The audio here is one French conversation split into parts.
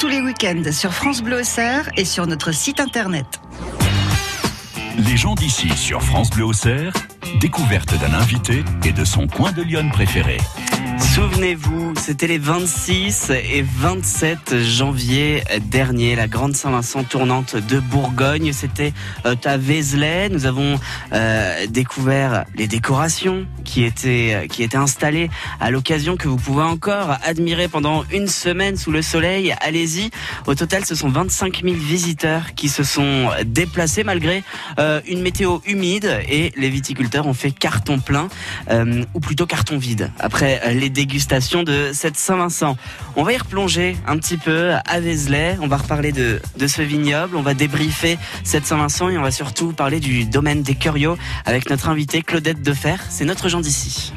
tous les week-ends sur France Bleu Auxerre et sur notre site internet. Les gens d'ici sur France Bleu Auxerre, découverte d'un invité et de son coin de Lyon préféré. Souvenez-vous, c'était les 26 et 27 janvier dernier, la Grande Saint-Vincent tournante de Bourgogne. C'était euh, à Vézelay. Nous avons euh, découvert les décorations qui étaient, qui étaient installées à l'occasion que vous pouvez encore admirer pendant une semaine sous le soleil. Allez-y. Au total, ce sont 25 000 visiteurs qui se sont déplacés malgré euh, une météo humide et les viticulteurs ont fait carton plein, ou plutôt carton vide. Après les dégustation de cette Saint-Vincent. On va y replonger un petit peu à Vézelay, on va reparler de, ce vignoble, on va débriefer cette Saint-Vincent et on va surtout parler du domaine des curios avec notre invité Claudette Defer, c'est notre gens d'ici.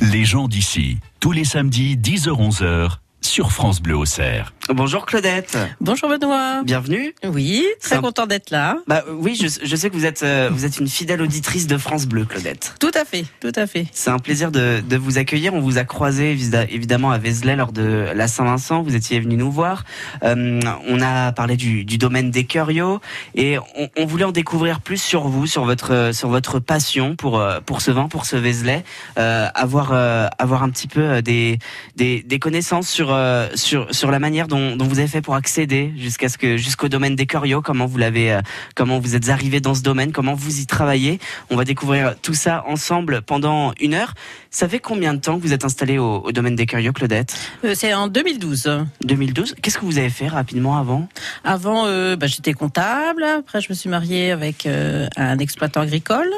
Les gens d'ici, tous les samedis 10h-11h sur France Bleu Auxerre. Bonjour Claudette. Bonjour Benoît. Bienvenue. Oui, très content d'être là. Bah oui, je, je, sais que vous êtes euh, vous êtes une fidèle auditrice de France Bleu, Claudette. Tout à fait, tout à fait. C'est un plaisir de, de, vous accueillir. On vous a croisé évidemment à Vézelay lors de la Saint-Vincent. Vous étiez venu nous voir. Euh, on a parlé du, du domaine des curios et on, on, voulait en découvrir plus sur vous, sur votre sur votre passion pour euh, pour ce vin, pour ce Vézelay, euh, avoir euh, avoir un petit peu des des, des connaissances sur sur sur la manière dont dont, vous avez fait pour accéder jusqu'à ce que jusqu'au domaine des curios, comment vous l'avez, euh, comment vous êtes arrivé dans ce domaine, comment vous y travaillez. On va découvrir tout ça ensemble pendant une heure. Ça fait combien de temps que vous êtes installé au, domaine des curios, Claudette euh, C'est en 2012. 2012. Qu'est-ce que vous avez fait rapidement avant Avant, euh, bah, j'étais comptable. Après, je me suis mariée avec un exploitant agricole.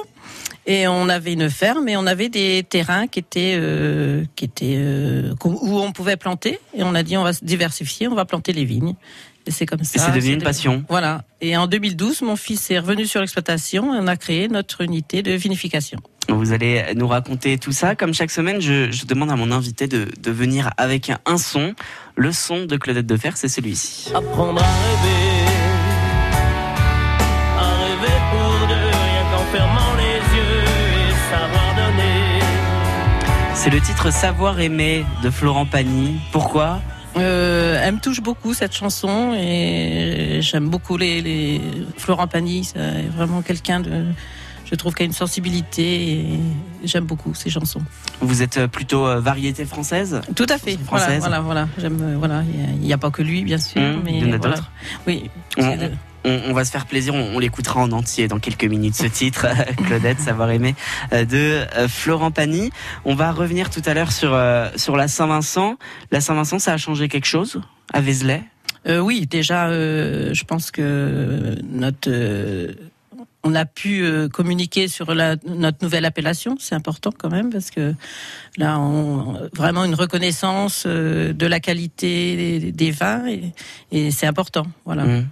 Et on avait une ferme et on avait des terrains qui étaient, euh, qui étaient euh, où on pouvait planter. Et on a dit on va se diversifier, on va planter les vignes. Et c'est comme ça. Et c'est devenu une passion. Voilà. Et en 2012, mon fils est revenu sur l'exploitation et on a créé notre unité de vinification. Vous allez nous raconter tout ça. Comme chaque semaine, je, je demande à mon invité de, de venir avec un, un, son. Le son de Claudette Defer, c'est celui-ci. Apprendre à rêver, C'est le titre Savoir aimer de Florent Pagny. Pourquoi? Euh, elle me touche beaucoup cette chanson et j'aime beaucoup les, les... Florent Pagny. C'est vraiment quelqu'un de, je trouve qu'il a une sensibilité et j'aime beaucoup ces chansons. Vous êtes plutôt euh, variété française? Tout à fait. Française. Voilà, voilà, voilà. J'aime, euh, voilà. Il n'y a, a, pas que lui, bien sûr, mmh, mais il y en a voilà. d'autres. Oui. On, on, on, va se faire plaisir, on, on l'écoutera en entier dans quelques minutes. Ce titre, Claudette, savoir aimer, euh, de Florent Pagny. On va revenir tout à l'heure sur euh, sur la Saint-Vincent. La Saint-Vincent, ça a changé quelque chose à Vézelay? Euh, Oui, déjà, euh, je pense que notre on a pu communiquer sur la, notre nouvelle appellation, c'est important quand même parce que là, on, vraiment une reconnaissance de la qualité des, des vins et, et c'est important. Voilà. Mmh.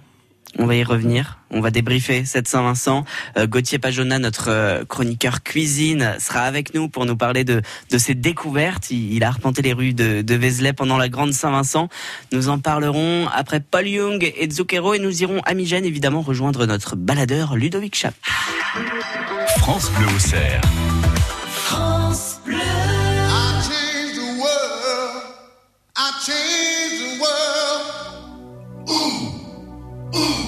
On va y revenir. On va débriefer cette Saint-Vincent. Euh, Gauthier Pajona, notre euh, chroniqueur cuisine, sera avec nous pour nous parler de, de ses découvertes. Il, il, a arpenté les rues de, de Vézelay pendant la grande Saint-Vincent. Nous en parlerons après Paul Young et Zucchero et nous irons à Migène évidemment rejoindre notre baladeur Ludovic Chap. France Bleu Auxerre. France Bleu. I the world. I change the world. Ooh. Ooh.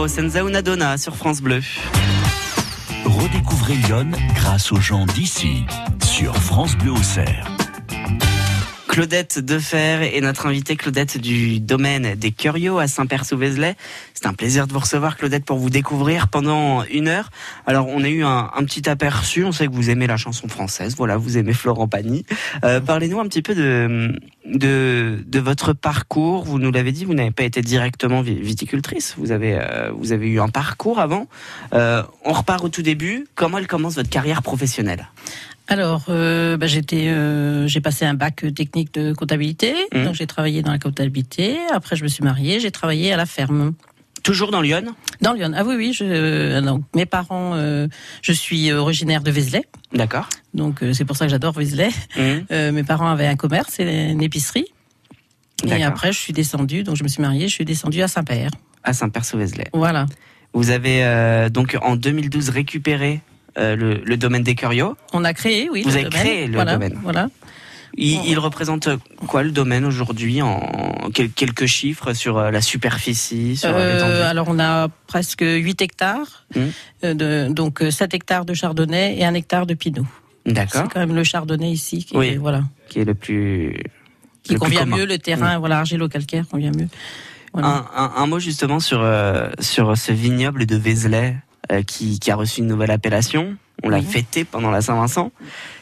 Zucchero Senza una donna sur France Bleu. Redécouvrez Lyon grâce aux gens d'ici sur France Bleu Auxerre. Claudette Defer est notre invitée, Claudette du domaine des Curios à Saint-Père-sous-Vézelay. Un plaisir de vous recevoir, Claudette, pour vous découvrir pendant une heure. Alors, on a eu un, un petit aperçu. On sait que vous aimez la chanson française. Voilà, vous aimez Florent Pagny. Euh, Parlez-nous un petit peu de, de, de votre parcours. Vous nous l'avez dit, vous n'avez pas été directement vi- viticultrice. Vous avez, euh, vous avez eu un parcours avant. Euh, on repart au tout début. Comment elle commence votre carrière professionnelle? Alors, euh, bah, j'étais, euh, j'ai passé un bac technique de comptabilité, Mhm. donc j'ai travaillé dans la comptabilité. Après, je me suis mariée, j'ai travaillé à la ferme. Toujours dans Lyon Dans Lyon. Ah oui, oui. Je, euh, donc, mes parents, euh, je suis originaire de Vézelay, D'accord. donc euh, c'est pour ça que j'adore Vézelay. Euh, mes parents avaient un commerce et une épicerie. Et après, je suis descendue, donc je me suis mariée, je suis descendue à Saint-Père. À Saint-Père-sous-Vézelay. Voilà. Vous avez donc en 2012 récupéré le, le domaine des Curios. On a créé, oui. Vous le avez domaine. créé le voilà, domaine. Voilà. Il, il représente quoi le domaine aujourd'hui en quel- quelques chiffres sur euh, la superficie, sur Euh, l'étendue? Alors on a presque 8 hectares, euh, de, donc euh, 7 hectares de chardonnay et 1 hectare de pinot. D'accord. C'est quand même le chardonnay ici qui, Oui. est- voilà, Qui est le plus qui le plus convient mieux, le terrain, voilà, argilo-calcaire convient mieux. Voilà. Un, un- un mot justement sur euh, sur ce vignoble de Vézelay euh, qui, qui a reçu une nouvelle appellation. On l'a fêté pendant la Saint-Vincent.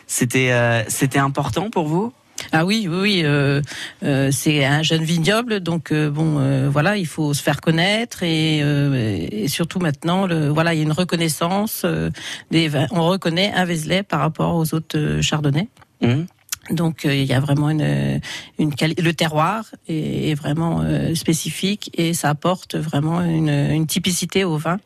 C'était euh, c'était important pour vous? Ah oui, oui, oui. euh, euh, c'est un jeune vignoble, donc euh, bon, euh, voilà, il faut se faire connaître et, euh, et surtout maintenant, le, voilà, il y a une reconnaissance. euh, des vins. On reconnaît un Vézelay par rapport aux autres chardonnays. Mhm. Donc il y a vraiment une, une le terroir est, est vraiment spécifique et ça apporte vraiment une, une typicité au vin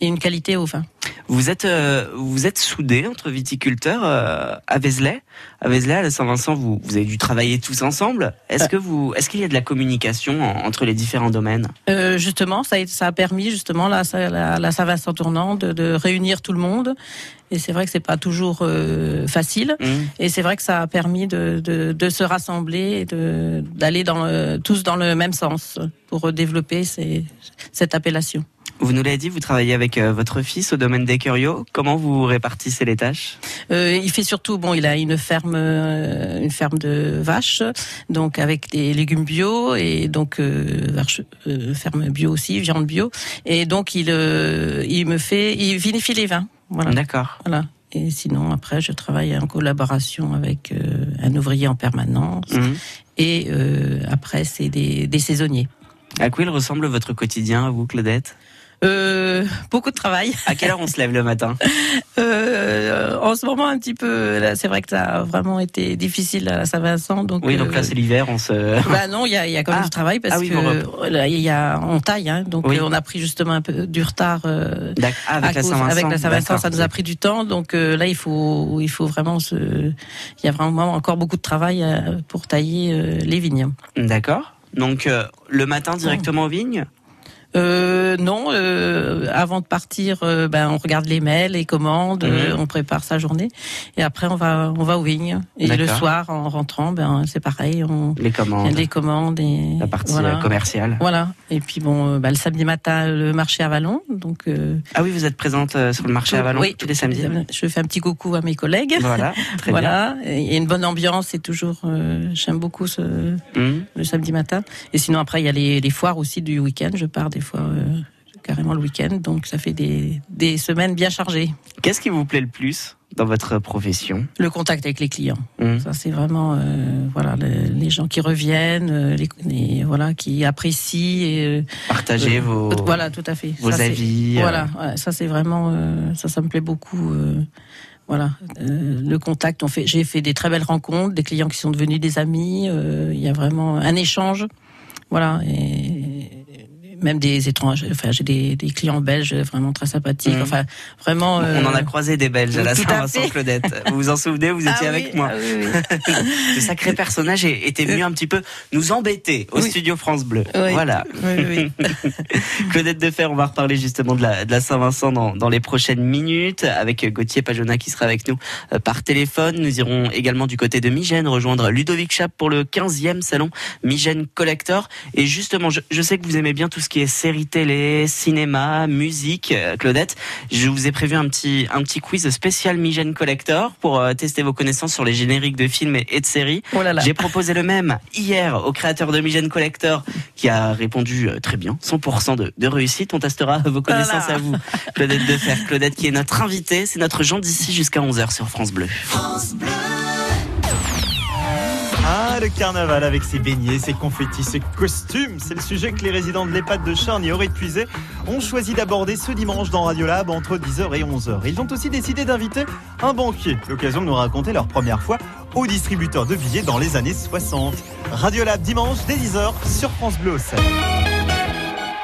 et une qualité au vin. Vous êtes euh, vous êtes soudés entre viticulteurs euh, à Vézelay. À Vézelay, à Saint-Vincent, vous, vous avez dû travailler tous ensemble. Est-ce que vous est-ce qu'il y a de la communication en- entre les différents domaines? Euh, justement, ça a, ça a permis justement la, la, la Saint-Vincent tournant de, de réunir tout le monde. Et c'est vrai que c'est pas toujours euh, facile. Mhm. Et c'est vrai que ça a permis de, de, de se rassembler et d'aller dans le- tous dans le même sens pour développer ces, cette appellation. Vous nous l'avez dit, vous travaillez avec euh, votre fils au domaine des curios. Comment vous répartissez les tâches? Euh, il fait surtout, bon, il a une ferme, euh, une ferme de vaches, donc avec des légumes bio et donc euh, vache- ferme bio aussi, viande bio. Et donc il, euh, il me fait, il vinifie les vins, voilà, D'accord. voilà. Et sinon après, je travaille en collaboration avec un ouvrier en permanence. Mhm. Et euh, après, c'est des, des saisonniers. À quoi il ressemble votre quotidien, à vous, Claudette? Euh, beaucoup de travail. À quelle heure on se lève le matin? Euh, en ce moment, un petit peu. C'est vrai que ça a vraiment été difficile à Saint-Vincent. Donc, Oui, donc euh, là c'est l'hiver, on se. Bah non, il y a, il y a quand même Ah. du travail parce Ah oui, que là, il y a on taille, hein, donc Oui. euh, on a pris justement un peu du retard. euh, ah, avec la Saint-Vincent. avec la Saint-Vincent, ça nous a pris du temps. Donc euh, là, il faut, il faut vraiment se, il y a vraiment encore beaucoup de travail euh, pour tailler euh, les vignes. D'accord. Donc euh, le matin directement aux vignes? Euh, non, euh, avant de partir, euh, ben on regarde les mails, les commandes, euh, on prépare sa journée, et après on va, on va aux vignes. Et le soir, en rentrant, ben c'est pareil, on Les commandes. les commandes et La partie voilà. euh, commerciale. Voilà. Et puis bon, bah, le samedi matin, le marché à Vallon. Donc euh, Ah oui, vous êtes présente euh, sur le marché à Vallon oui, tous les samedis. Je fais un petit coucou à mes collègues. Voilà, très voilà. Et il y a une bonne ambiance. C'est toujours. euh, J'aime beaucoup ce, bien. Mhm. le samedi matin. Et sinon après, il y a les, les foires aussi du week-end. Je pars des fois. euh, carrément le week-end, donc ça fait des, des semaines bien chargées. Qu'est-ce qui vous plaît le plus dans votre profession? Le contact avec les clients, Mhm. ça c'est vraiment euh, voilà le- les gens qui reviennent, euh, les, les- voilà qui apprécient et Partager Euh, vos, Voilà, tout à fait. vos Ça, avis. Voilà, ouais, ça c'est vraiment, euh, ça, ça me plaît beaucoup. voilà, le contact. On fait, j'ai fait des très belles rencontres, des clients qui sont devenus des amis. Il y a vraiment un échange. Voilà, et même des étrangers. Enfin, j'ai des, des clients belges vraiment très sympathiques. Mhm. Enfin, vraiment. On en a euh, croisé des Belges à la Saint-Vincent. Claudette. Vous vous en souvenez Vous étiez ah avec oui, moi. ah oui, oui. Ce sacré personnage était venu un petit peu nous embêter au studio France Bleu. Voilà. Claudette Defer, on va reparler justement de la, de la Saint-Vincent dans, dans les prochaines minutes avec Gauthier Pajona qui sera avec nous euh, par téléphone. Nous irons également du côté de Migène rejoindre Ludovic Chap pour le 15e salon Migène Collector. Et justement, je, je sais que vous aimez bien tout ce ce qui est séries télé, cinéma, musique. Euh, Claudette, je vous ai prévu un petit, un petit quiz spécial Migène Collector pour euh, tester vos connaissances sur les génériques de films et, de séries. Oh là là. J'ai proposé le même hier au créateur de Migène Collector qui a répondu euh, très bien, 100% de, de réussite. On testera vos connaissances Voilà. à vous, Claudette Defer. Claudette qui est notre invitée, c'est notre Jean d'ici jusqu'à 11h sur France Bleu. Le carnaval avec ses beignets, ses confettis, ses costumes, c'est le sujet que les résidents de l'EHPAD de Charny et Auré Puisé ont choisi d'aborder ce dimanche dans Radiolab entre 10h et 11h. Ils ont aussi décidé d'inviter un banquier, l'occasion de nous raconter leur première fois au distributeur de billets dans les années 60. Radiolab dimanche dès 10h sur France Bleu.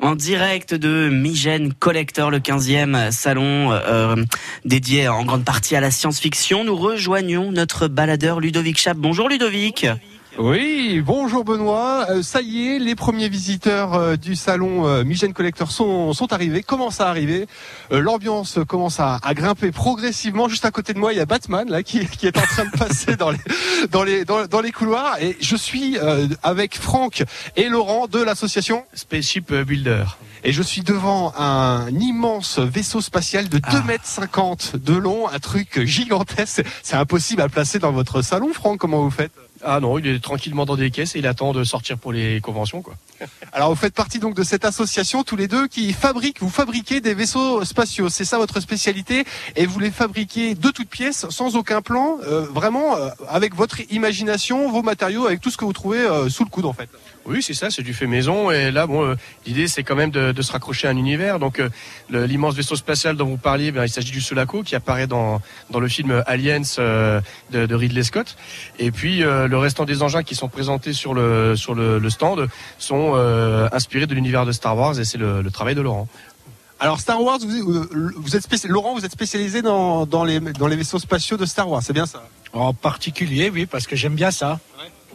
En direct de Migène Collector, le 15e salon euh, dédié en grande partie à la science-fiction, nous rejoignons notre baladeur Ludovic Chap. Bonjour Ludovic. Oui, bonjour Benoît. Euh, ça y est, les premiers visiteurs euh, du salon euh, Migène Collector sont, sont arrivés, commencent à arriver. Euh, L'ambiance commence à, à grimper progressivement. Juste à côté de moi, il y a Batman là qui, qui est en train de passer dans les, dans les, dans, dans les couloirs. Et je suis euh, avec Franck et Laurent de l'association Spaceship Builder. et je suis devant un immense vaisseau spatial de 2 Ah. mètres 50 de long, un truc gigantesque. C'est impossible à placer dans votre salon, Franck. Comment vous faites? Ah non, il est tranquillement dans des caisses et il attend de sortir pour les conventions quoi. Alors vous faites partie donc de cette association tous les deux qui fabrique, vous fabriquez des vaisseaux spatiaux, c'est ça votre spécialité et vous les fabriquez de toutes pièces, sans aucun plan, euh, vraiment euh, avec votre imagination, vos matériaux, avec tout ce que vous trouvez euh, sous le coude en fait. Oui, c'est ça, c'est du fait maison et là bon l'idée c'est quand même de, se raccrocher à un univers. Donc l'immense vaisseau spatial dont vous parliez, ben, il s'agit du Sulaco qui apparaît dans dans le film Aliens de, Ridley Scott et puis le restant des engins qui sont présentés sur le sur le stand sont euh, inspirés de l'univers de Star Wars et c'est le, le travail de Laurent. Alors Star Wars, vous, euh, vous êtes Laurent, vous êtes spécialisé dans, dans, les, dans les vaisseaux spatiaux de Star Wars, c'est bien ça? En particulier, oui, parce que j'aime bien ça.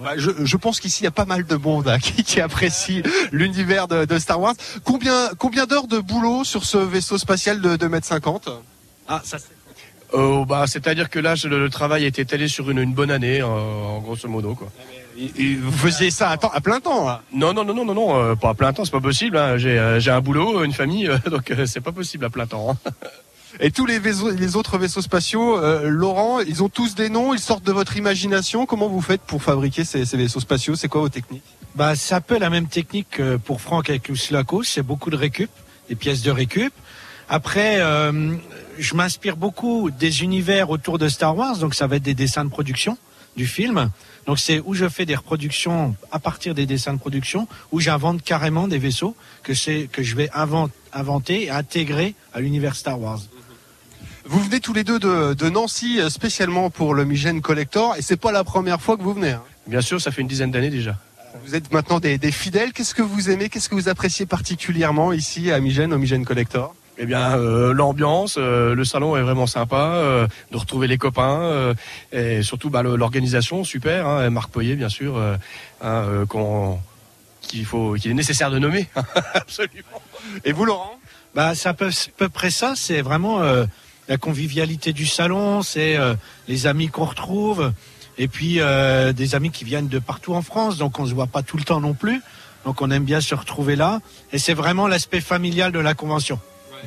Bah, je, je pense qu'ici il y a pas mal de monde hein, qui, qui apprécie l'univers de, de Star Wars. Combien, combien d'heures de boulot sur ce vaisseau spatial de 2m50 Ah, ça, Euh, bah, c'est-à-dire que là je- le, le travail a été étalé sur une, une bonne année euh, en grosso modo quoi. Vous faisiez ça à, temps- à plein temps là. Non, non, non, non, non, non, euh, pas à plein temps, c'est pas possible. hein. J'ai, euh, j'ai un boulot, une famille, euh, donc euh, c'est pas possible à plein temps. hein. Et tous les, vaisseaux, les autres vaisseaux spatiaux, euh, Laurent, ils ont tous des noms, ils sortent de votre imagination. Comment vous faites pour fabriquer ces, ces vaisseaux spatiaux? C'est quoi vos techniques? Bah, c'est un peu la même technique que pour Franck avec Lucilaco. C'est beaucoup de récup, des pièces de récup. Après, euh, je m'inspire beaucoup des univers autour de Star Wars, donc ça va être des dessins de production du film. Donc c'est où je fais des reproductions à partir des dessins de production, où j'invente carrément des vaisseaux que c'est que je vais invent- inventer et intégrer à l'univers Star Wars. Vous venez tous les deux de, de Nancy euh, spécialement pour le Migène Collector et c'est pas la première fois que vous venez. hein. Bien sûr, ça fait une dizaine d'années déjà. Vous êtes maintenant des, des fidèles. Qu'est-ce que vous aimez? Qu'est-ce que vous appréciez particulièrement ici à Migène, au Migène Collector? Eh bien, euh, l'ambiance, euh, le salon est vraiment sympa, euh, de retrouver les copains, et surtout bah, l'organisation, super. Hein, Marc Poyer, bien sûr, hein, qu'il faut, qu'il est nécessaire de nommer. Absolument. Et vous, Laurent? Bah, c'est à peu, peu près ça. C'est vraiment la convivialité du salon, c'est les amis qu'on retrouve, et puis des amis qui viennent de partout en France. Donc on se voit pas tout le temps non plus. Donc on aime bien se retrouver là. Et c'est vraiment l'aspect familial de la convention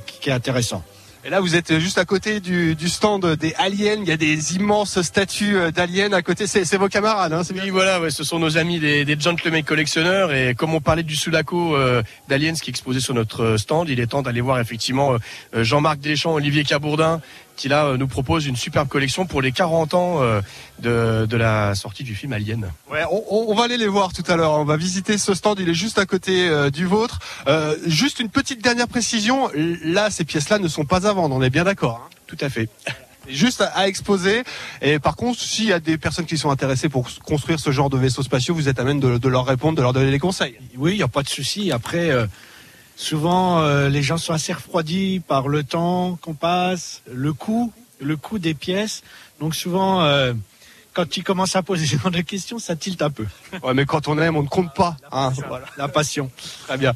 qui, est intéressant. Et là, vous êtes juste à côté du, stand des aliens. Il y a des immenses statues euh, d'aliens à côté. C'est vos camarades, hein, Oui, voilà, ce sont nos amis des, gentlemen collectionneurs et comme on parlait du Sulaco euh, d'Aliens qui est exposé sur notre euh, stand, il est temps d'aller voir effectivement Jean-Marc Deschamps, Olivier Cabourdin qui là euh, nous propose une superbe collection pour les 40 ans euh, de, de la sortie du film Alien. Ouais, on, va aller les voir tout à l'heure. On va visiter ce stand. Il est juste à côté euh, du vôtre. Euh, juste une petite dernière précision. Là, ces pièces-là ne sont pas à vendre. On est bien d'accord. hein Tout à fait. juste à, à exposer. Et par contre, s'il y a des personnes qui sont intéressées pour construire ce genre de vaisseaux spatiaux, vous êtes à même de, de leur répondre, de leur donner des conseils. Oui, il n'y a pas de souci. Après, euh, souvent, euh, les gens sont assez refroidis par le temps qu'on passe, le coût, le coût des pièces. Donc souvent, euh, quand ils commencent à poser ce genre de questions, ça tilte un peu. Ouais, mais quand on aime, on ne compte pas. Hein. Voilà, la passion. Très bien.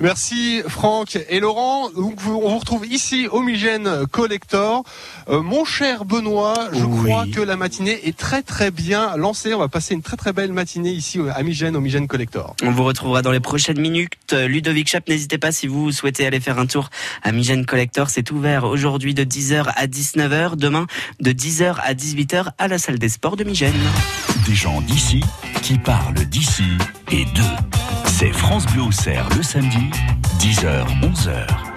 Merci Franck et Laurent. Donc, on vous retrouve ici au Migène Collector. Euh, mon cher Benoît, je Oui. crois que la matinée est très très bien lancée. On va passer une très très belle matinée ici à Migène, au Migène Collector. On vous retrouvera dans les prochaines minutes. Euh, Ludovic Chap, n'hésitez pas si vous souhaitez aller faire un tour à Migène Collector. C'est ouvert aujourd'hui de 10h à 19h. Demain, de 10h à 18h à la salle des sports de Migène. Des gens d'ici qui parlent d'ici et d'eux. C'est France Bleu le samedi, 10h, 11h.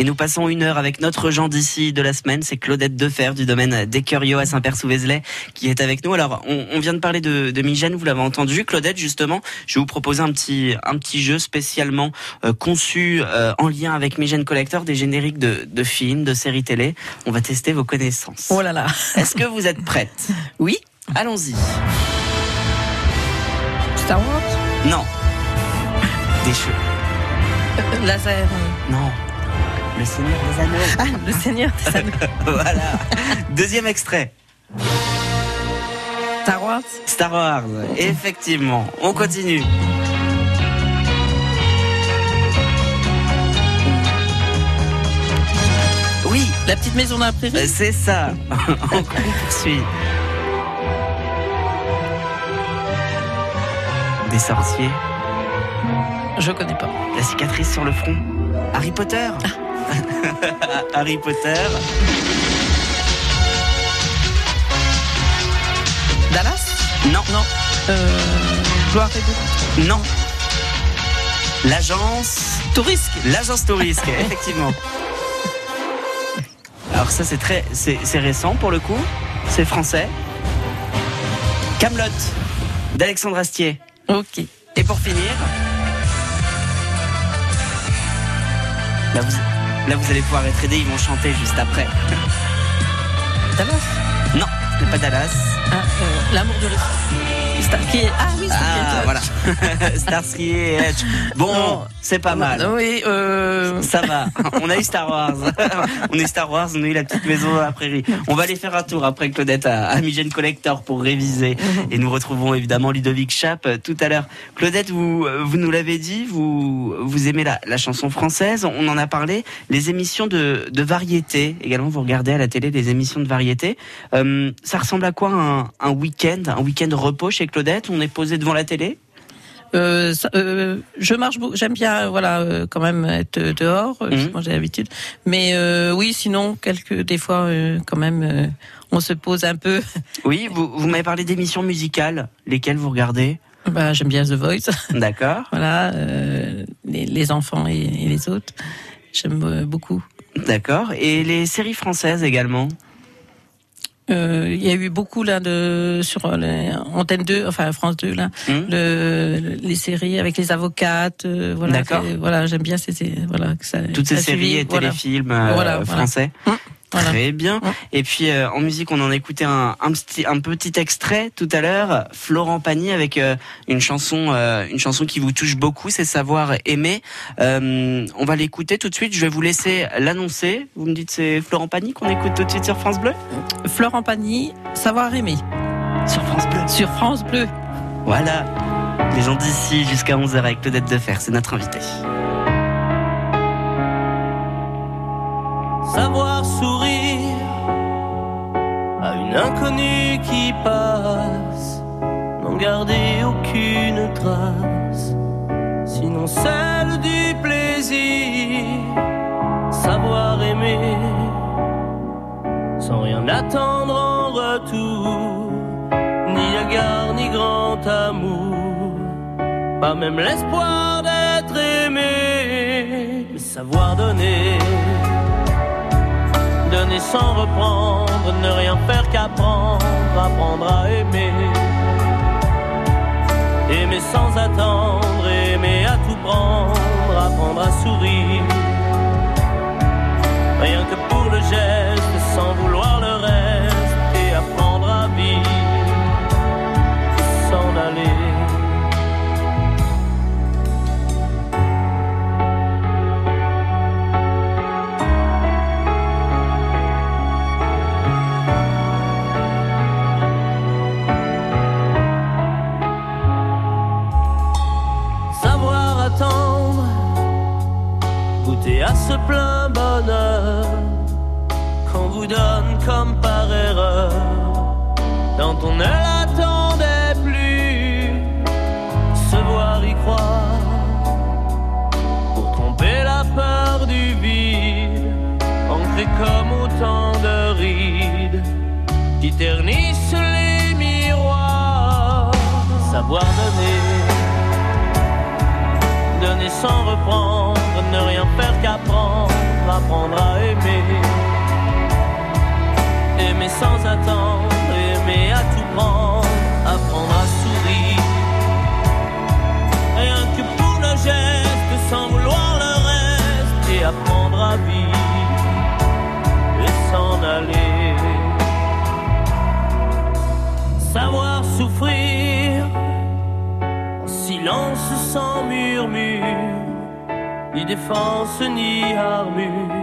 Et nous passons une heure avec notre Jean d'ici de la semaine, c'est Claudette Defer du domaine des Curieux à Saint-Père-sous-Vézelay qui est avec nous. Alors, on, on vient de parler de, de Migène, vous l'avez entendu. Claudette, justement, je vais vous proposer un petit, un petit jeu spécialement euh, conçu euh, en lien avec Migène Collector, des génériques de, de films, de séries télé. On va tester vos connaissances. Oh là là. Est-ce que vous êtes prête? Oui. Allons-y. Star Wars? Non. Des cheveux. Euh, Laser. Non. Le Seigneur des Anneaux. Ah, le Seigneur des Anneaux. voilà. Deuxième extrait. Star Wars Star Wars, effectivement. On continue. Oui, La petite maison d'un prairie euh, c'est ça. On poursuit. Des sorciers. Je connais pas. La cicatrice sur le front. Harry Potter. Harry Potter. Dallas? Non, Non. Euh, Gloire et non. L'agence? Tourisque L'agence Tourisque, effectivement. Alors ça c'est très, c'est c'est récent pour le coup. C'est français. Camelot d'Alexandre Astier. Ok. Et pour finir, là vous, là vous allez pouvoir être aidés. Ils vont chanter juste après. Dallas? Non, pas Dallas. Ah, euh, L'amour de Russe. Star- qui est- Ah oui, Ah voilà. Starsky et Hutch. Bon, Non. c'est pas mal. Oui, euh... Ça va. On a eu Star Wars. on a eu Star Wars, on a eu la petite maison à la prairie. On va aller faire un tour après Claudette à, à Migène Collector pour réviser. Et nous retrouvons évidemment Ludovic Chap euh, tout à l'heure. Claudette, vous, euh, vous nous l'avez dit, vous, vous aimez la, la chanson française. On en a parlé. Les émissions de, de variété. Également, vous regardez à la télé les émissions de variété. Euh, ça ressemble à quoi un, un week-end, un week-end repos chez Claudette On est posé devant la télé Euh, ça- euh, je marche beaucoup. J'aime bien, voilà, euh, quand même être dehors. euh, Mhm. J'ai l'habitude. Mais oui, sinon, quelques des fois, quand même, on se pose un peu. Oui, vous, vous m'avez parlé d'émissions musicales. Lesquelles vous regardez Bah, j'aime bien The Voice. D'accord. voilà, les, les enfants et, et les autres. J'aime beaucoup. D'accord. Et les séries françaises également Il y a eu beaucoup là de sur les, Antenne 2, enfin France 2 là, Hmm le, les séries avec les avocates. euh, voilà, voilà, j'aime bien ces, voilà que ça. Toutes ces séries et voilà. téléfilms euh, Voilà, voilà. français Hum, voilà. Très bien. Et puis euh, en musique, on en écoutait un, un, petit, un petit extrait tout à l'heure. Florent Pagny avec euh, une chanson, euh, une chanson qui vous touche beaucoup, c'est Savoir aimer. Euh, on va l'écouter tout de suite. Je vais vous laisser l'annoncer. Vous me dites c'est Florent Pagny qu'on écoute tout de suite sur France Bleu? Florent Pagny, savoir aimer. Sur France Bleu. Sur France Bleu. Voilà. Les gens d'ici jusqu'à 11h avec Claudette Defer, c'est notre invité. savoir une inconnue qui passe, n'en garder aucune trace, sinon celle du plaisir, savoir aimer, sans rien attendre en retour, ni égard ni grand amour, pas même l'espoir d'être aimé, mais savoir donner donner sans reprendre, ne rien faire qu'apprendre, apprendre à aimer. Aimer sans attendre, aimer à tout prendre, apprendre à sourire. Rien que pour le geste, sans vouloir à ce plein bonheur qu'on vous donne comme par erreur. Quand on ne l'attendait plus, se voir y croire. Pour tromper la peur du vide, ancré comme autant de rides qui ternissent les miroirs, savoir donner donner sans reprendre, ne rien faire qu'apprendre, apprendre à aimer. Aimer sans attendre, aimer à tout prendre, apprendre à sourire. Rien que pour le geste, sans vouloir le reste, et apprendre à vivre et s'en aller. Savoir souffrir silence sans murmure, ni défense ni armure.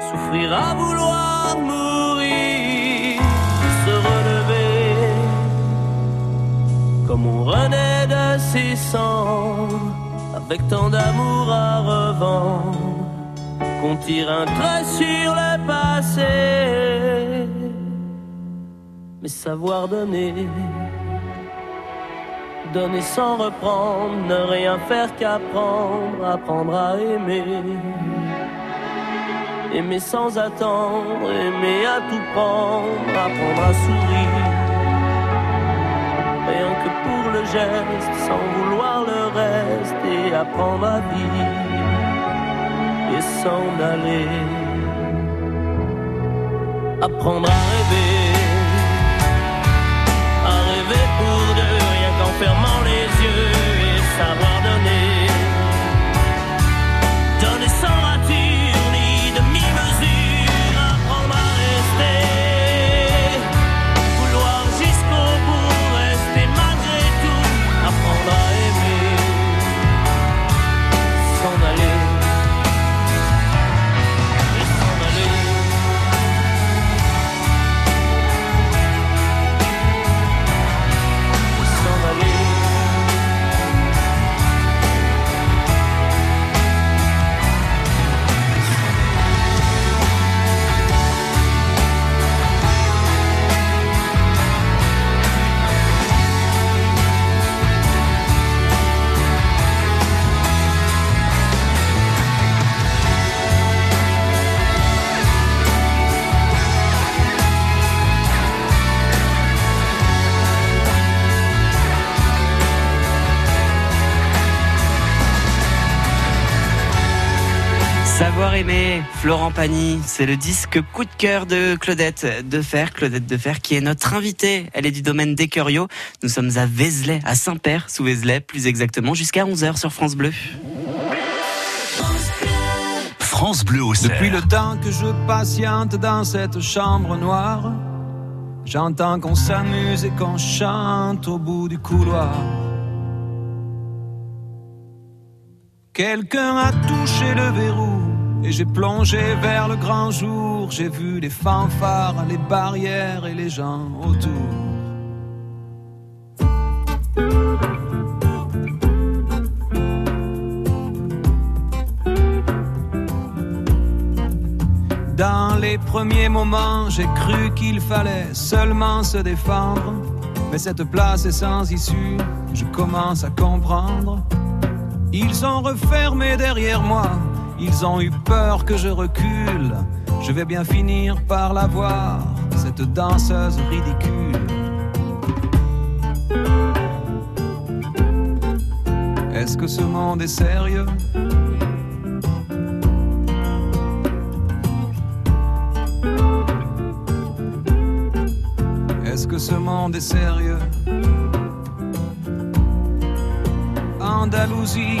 Souffrir à vouloir mourir, se relever, comme on renaît de ses cendres, avec tant d'amour à revendre, qu'on tire un trait sur le passé, mais savoir donner donner sans reprendre, ne rien faire qu'apprendre, apprendre à aimer. Aimer sans attendre, aimer à tout prendre, apprendre à sourire. Rien que pour le geste, sans vouloir le reste, et apprendre à vivre et s'en aller. Apprendre à rêver, à rêver pour deux, qu'en fermant les yeux et savoir Aimer, Florent Pagny, c'est le disque coup de cœur de Claudette Defer. Claudette Defer qui est notre invitée. Elle est du domaine des Curios. Nous sommes à Vézelay, à Saint-Père, sous Vézelay, plus exactement, jusqu'à 11h sur France Bleu. France Bleu au Depuis le temps que je patiente dans cette chambre noire, j'entends qu'on s'amuse et qu'on chante au bout du couloir. Quelqu'un a touché le verrou et j'ai plongé vers le grand jour. J'ai vu les fanfares, les barrières et les gens autour. Dans les premiers moments, j'ai cru qu'il fallait seulement se défendre. Mais cette place est sans issue, je commence à comprendre. Ils ont refermé derrière moi, ils ont eu peur que je recule. Je vais bien finir par la voir, cette danseuse ridicule. Est-ce que ce monde est sérieux? Est-ce que ce monde est sérieux? Andalousie,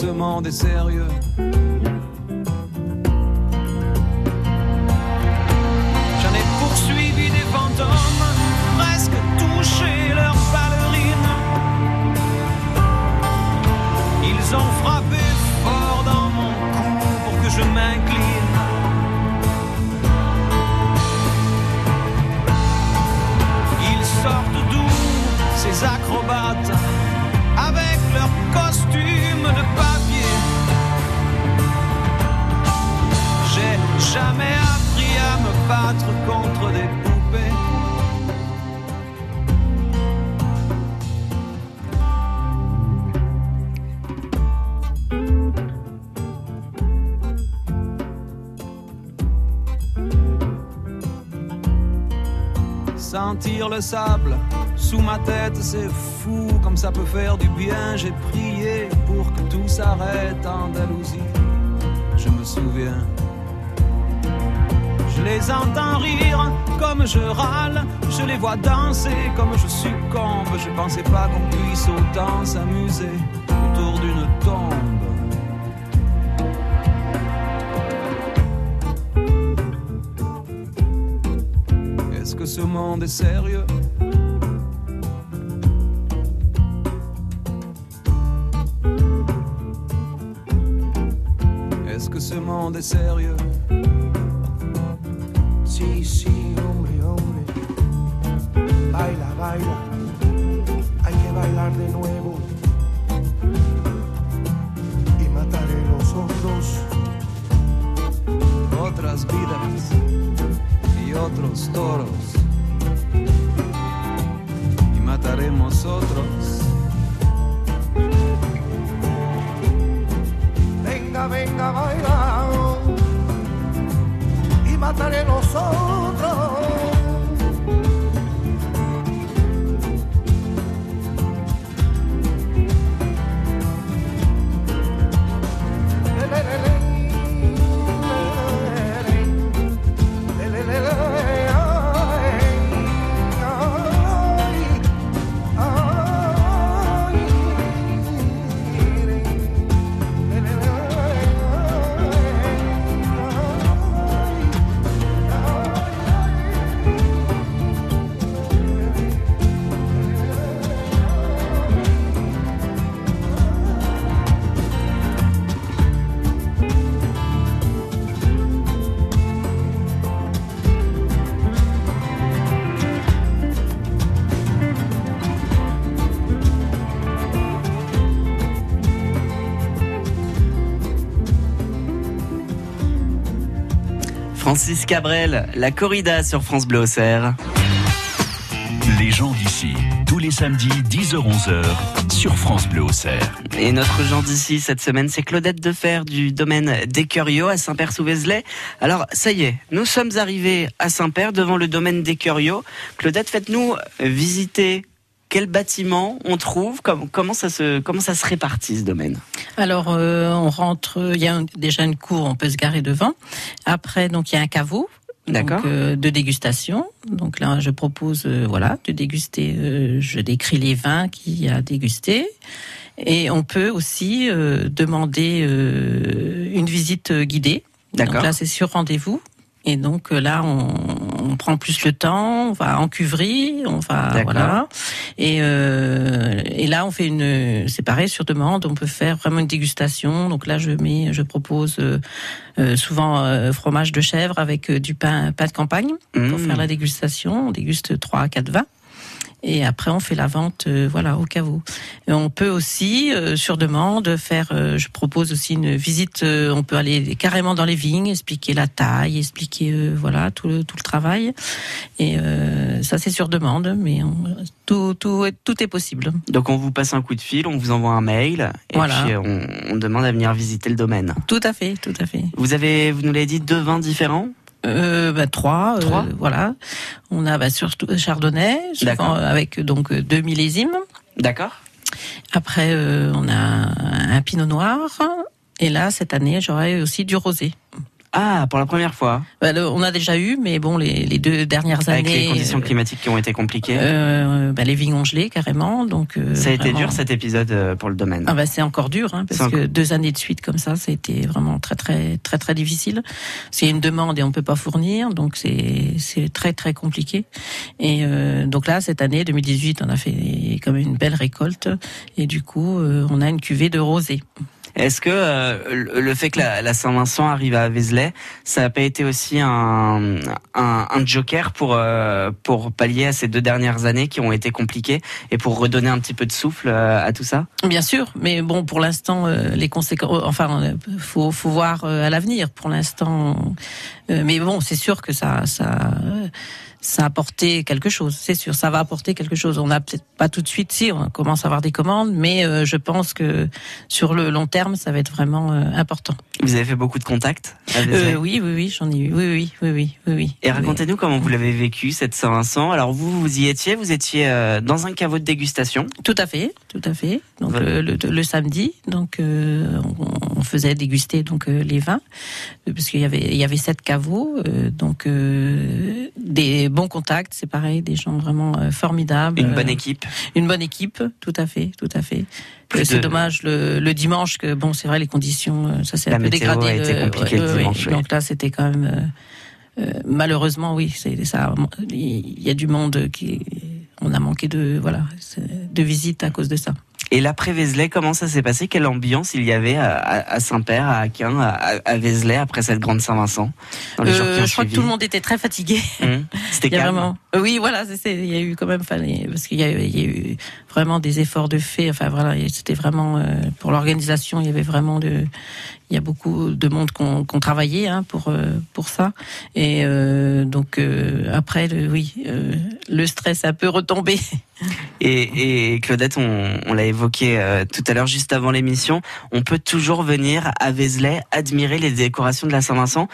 Est sérieux J'en ai poursuivi des fantômes, presque touché leurs ballerines. Ils ont frappé fort dans mon cou pour que je m'incline. Ils sortent d'où ces acrobates jamais appris à me battre contre des poupées. Sentir le sable sous ma tête, c'est fou comme ça peut faire du bien. J'ai prié pour que tout s'arrête en Andalousie. Je me souviens. Les entends rire comme je râle, je les vois danser comme je succombe. Je pensais pas qu'on puisse autant s'amuser autour d'une tombe. Est-ce que ce monde est sérieux? Est-ce que ce monde est sérieux? Sí, sí, hombre, hombre. Baila, baila. Hay que bailar de nuevo. Y mataré los otros. Otras vidas y otros toros. Y mataremos otros. Venga, venga, baila mataré nosotros. Francis Cabrel, la corrida sur France Bleu Auxerre. Les gens d'ici, tous les samedis 10h-11h sur France Bleu Auxerre. Et notre gens d'ici cette semaine, c'est Claudette Defer du domaine des Curios à Saint-Père-sous-Vézelay. Alors, ça y est, nous sommes arrivés à Saint-Père devant le domaine des Curios. Claudette, faites-nous visiter quel bâtiment on trouve, comme- comment, ça se, comment ça se répartit ce domaine? Alors, euh, on rentre, il y a un- déjà une cour, on peut se garer devant. Après, donc, il y a un caveau. D'accord. euh, de dégustation. Donc là, je propose, euh, voilà, de déguster. euh, je décris les vins qu'il y a à déguster. Et on peut aussi demander une visite guidée. D'accord. Donc là, c'est sur rendez-vous. Et donc euh, là, on, on prend plus le temps, on va en cuverie, on va voilà. Et, euh, et là, on fait une, c'est pareil sur demande, on peut faire vraiment une dégustation. Donc là, je mets, je propose euh, souvent euh, fromage de chèvre avec du pain, pain de campagne pour Mmh. faire la dégustation. On déguste trois à quatre vins. Et après, on fait la vente, euh, voilà, au caveau. Et on peut aussi, euh, sur demande, faire. euh, je propose aussi une visite. on peut aller carrément dans les vignes, expliquer la taille, expliquer, voilà, tout le tout le travail. Et ça, c'est sur demande, mais on- tout tout est- tout est possible. Donc on vous passe un coup de fil, on vous envoie un mail, et Voilà. puis on, on demande à venir visiter le domaine. Tout à fait, tout à fait. Vous avez, vous nous l'avez dit, deux vins différents? Euh, bah, trois, euh, Trois? voilà. On a bah, surtout Chardonnay, souvent, euh, avec donc euh, deux millésimes. D'accord. Après, euh, on a un Pinot Noir. Et là, cette année, j'aurai aussi du rosé. Ah, pour la première fois. Bah, le- on a déjà eu, mais bon, les, les deux dernières Avec années. les conditions climatiques qui ont été compliquées. euh, bah, les vignes ont gelé carrément, donc. euh, ça a été dur cet épisode euh, pour le domaine. Ah bah c'est encore dur, hein, parce que deux années de suite comme ça, ça a été vraiment très très très très difficile. C'est une demande et on peut pas fournir, donc c'est c'est très très compliqué. Et euh, donc là, cette année 2018, on a fait quand même une belle récolte et du coup, euh, on a une cuvée de rosé. Est-ce que euh, le fait que la, la Saint-Vincent arrive à Vézelay, ça n'a pas été aussi un, un, un joker pour euh, pour pallier à ces deux dernières années qui ont été compliquées et pour redonner un petit peu de souffle euh, à tout ça? Bien sûr, mais bon, pour l'instant, euh, les conséquences, enfin, euh, faut faut voir à l'avenir. Pour l'instant, mais bon, c'est sûr que ça ça ça a apporté quelque chose. C'est sûr, ça va apporter quelque chose. On a peut-être pas tout de suite, si on commence à avoir des commandes, mais euh, je pense que sur le long terme, ça va être vraiment euh, important. Vous avez fait beaucoup de contacts Vézelay Euh, oui, oui, oui, j'en ai eu. Oui, oui, oui, oui, oui, oui. Et racontez-nous comment vous l'avez vécu cette Saint-Vincent. Alors vous, vous y étiez, vous étiez euh, dans un caveau de dégustation. Tout à fait, tout à fait. Donc le, le, le samedi, donc on, on faisait déguster donc les vins parce qu'il y avait il y avait sept caveaux, donc euh, des bons contacts, c'est pareil, des gens vraiment euh, formidables. Une bonne Euh, équipe. Une bonne équipe, tout à fait, tout à fait. C'est de- dommage le, le dimanche que bon, c'est vrai les conditions, euh, ça s'est un peu dégradé. a été le- le dimanche. Donc là, c'était quand même malheureusement, oui, c'est ça. Il y a du monde qui, on a manqué de voilà de visites à cause de ça. Et l'après Vézelay, comment ça s'est passé? Quelle ambiance il y avait à, à- Saint-Père, à Aquin, à, à Vézelay après cette grande Saint-Vincent Euh, je crois que tout le monde était très fatigué. Hum, C'était calme. vraiment, Euh, oui, voilà, il y a eu quand même, parce qu'il y, a eu- il y a eu vraiment des efforts de fait. Enfin voilà, c'était vraiment euh, pour l'organisation, il y avait vraiment de, il y a beaucoup de monde qu'on qu'on travaillait hein, pour euh, pour ça. Et euh, donc euh, après, le, oui, euh, le stress a peu retombé. Et, et Claudette, on, on l'a évoqué tout à l'heure, juste avant l'émission, on peut toujours venir à Vézelay admirer les décorations de la Saint-Vincent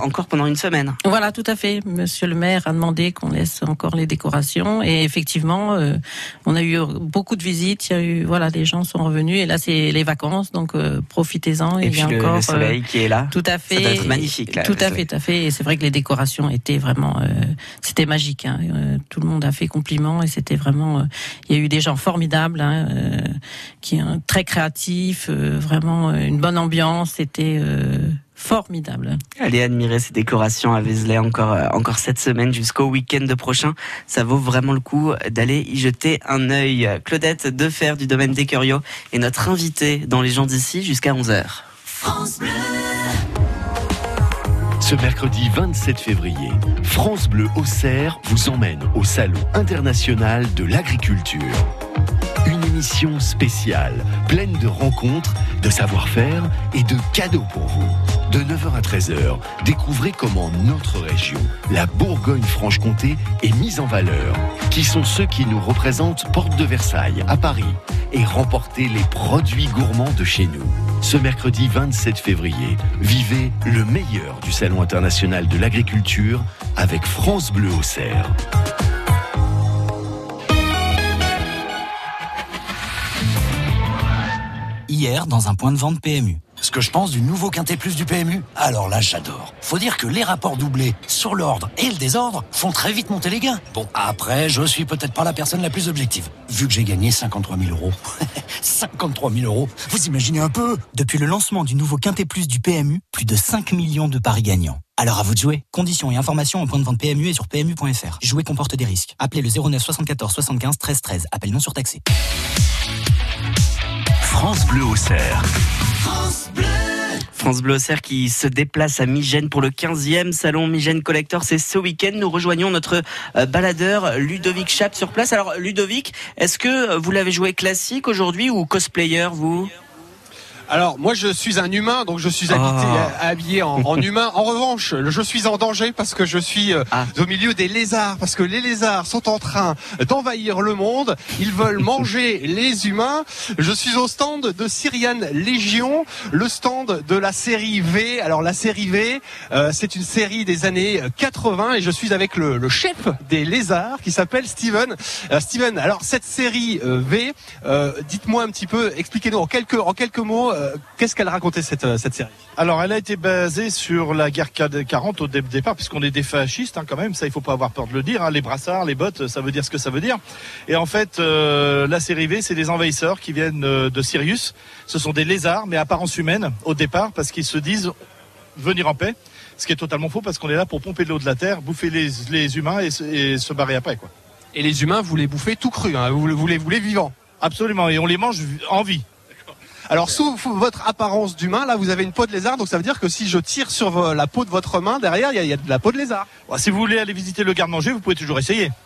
encore pendant une semaine. Voilà, tout à fait. Monsieur le maire a demandé qu'on laisse encore les décorations et effectivement, on a eu beaucoup de visites. Il y a eu, voilà, des gens sont revenus et là c'est les vacances, donc profitez-en. Et puis encore le soleil euh, qui est là. Tout à fait. Ça doit être magnifique là. Tout à fait, tout à fait. Et c'est vrai que les décorations étaient vraiment, euh, c'était magique. hein. Euh, tout le monde a fait compliment et c'était vraiment. euh, il y a eu des gens formidables, hein, euh, qui sont très créatifs, euh, vraiment une bonne ambiance. C'était euh, formidable. Allez admirer ces décorations à Vézelay encore, encore cette semaine jusqu'au week-end prochain. Ça vaut vraiment le coup d'aller y jeter un œil. Claudette Defer du domaine des Curios est notre invitée dans Les gens d'ici jusqu'à 11h. Ce mercredi 27 février, France Bleu Auxerre vous emmène au Salon international de l'agriculture. Une émission spéciale, pleine de rencontres, de savoir-faire et de cadeaux pour vous. De 9h à 13h, découvrez comment notre région, la Bourgogne-Franche-Comté, est mise en valeur. Qui sont ceux qui nous représentent Porte de Versailles, à Paris, et remporter les produits gourmands de chez nous. Ce mercredi 27 février, vivez le meilleur du Salon international de l'agriculture avec France Bleu Auxerre. hier dans un point de vente PMU. Ce que je pense du nouveau Quintet Plus du PMU Alors là, j'adore. Faut dire que les rapports doublés sur l'ordre et le désordre font très vite monter les gains. Bon, après, je suis peut-être pas la personne la plus objective. Vu que j'ai gagné 53 000 euros. 53 000 euros Vous imaginez un peu Depuis le lancement du nouveau Quintet Plus du PMU, plus de 5 millions de paris gagnants. Alors à vous de jouer. Conditions et informations au point de vente PMU et sur PMU.fr. Jouer comporte des risques. Appelez le 09 74 75 13 13. Appel non surtaxé. France Bleu Auxerre. France Bleu Auxerre qui se déplace à Migène pour le 15e salon Migène Collector. C'est ce week-end. Nous rejoignons notre euh, baladeur Ludovic Chap sur place. Alors Ludovic, est-ce que vous l'avez joué classique aujourd'hui ou cosplayer vous? Alors, moi, je suis un humain, donc je suis habité, Ah. euh, habillé en, en humain. En revanche, je suis en danger parce que je suis euh, Ah. au milieu des lézards, parce que les lézards sont en train d'envahir le monde. Ils veulent manger les humains. Je suis au stand de Syrian Légion, le stand de la série V. Alors, la série V, euh, c'est une série des années 80 et je suis avec le, le chef des lézards qui s'appelle Steven. Euh, Steven, alors cette série euh, V, euh, dites-moi un petit peu, expliquez-nous en quelques, en quelques mots, qu'est-ce qu'elle racontait cette, euh, cette série? Alors, elle a été basée sur la guerre 40 au dé- départ, puisqu'on est des fascistes hein, quand même. Ça, il faut pas avoir peur de le dire. hein. Les brassards, les bottes, ça veut dire ce que ça veut dire. Et en fait, euh, la série V, c'est des envahisseurs qui viennent euh, de Sirius. Ce sont des lézards, mais apparence humaine au départ, parce qu'ils se disent venir en paix. Ce qui est totalement faux, parce qu'on est là pour pomper de l'eau de la terre, bouffer les, les humains et, se- et se barrer après, quoi. Et les humains, vous les bouffez tout cru, hein, vous, vous les voulez vivants. Absolument, et on les mange en vie. Alors sous votre apparence d'humain, là vous avez une peau de lézard, donc ça veut dire que si je tire sur vo- la peau de votre main, derrière il y a- il y, a de la peau de lézard. Bon, si vous voulez aller visiter le garde-manger, vous pouvez toujours essayer.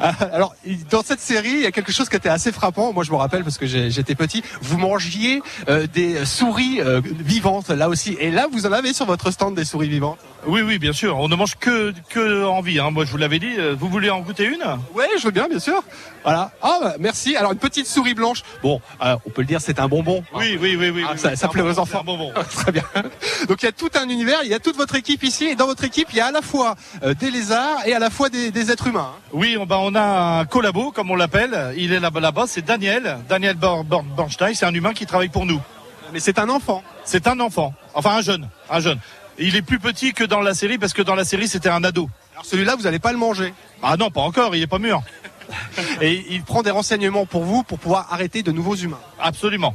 Ah, Alors dans cette série, il y a quelque chose qui était assez frappant. Moi je me rappelle parce que j'étais petit, vous mangiez euh, des souris euh, vivantes là aussi. Et là vous en avez sur votre stand des souris vivantes. Oui, oui, bien sûr. On ne mange que, que en vie. Hein. Moi, je vous l'avais dit. Euh, Vous voulez en goûter une? Ouais, je veux bien, bien sûr. Voilà. Ah, bah, merci. Alors, une petite souris blanche. Bon, euh, on peut le dire, c'est un bonbon. Oui, oui, oui, oui. Ah, oui, ça, ça plaît un aux enfants. un bonbon. Très bien. Donc, il y a tout un univers, il y a toute votre équipe ici. Et dans votre équipe, il y a à la fois euh, des lézards et à la fois des, des êtres humains. hein. Oui, on, bah, on a un collabo, comme on l'appelle. Il est là- là-bas, c'est Daniel. Daniel Bor- Bor- Bornstein, c'est un humain qui travaille pour nous. Mais c'est un enfant. C'est un enfant. Enfin, un jeune. Un jeune. Il est plus petit que dans la série, parce que dans la série, c'était un ado. Alors, celui-là, vous n'allez pas le manger. Ah non, pas encore, il est pas mûr. Et il prend des renseignements pour vous pour pouvoir arrêter de nouveaux humains. Absolument.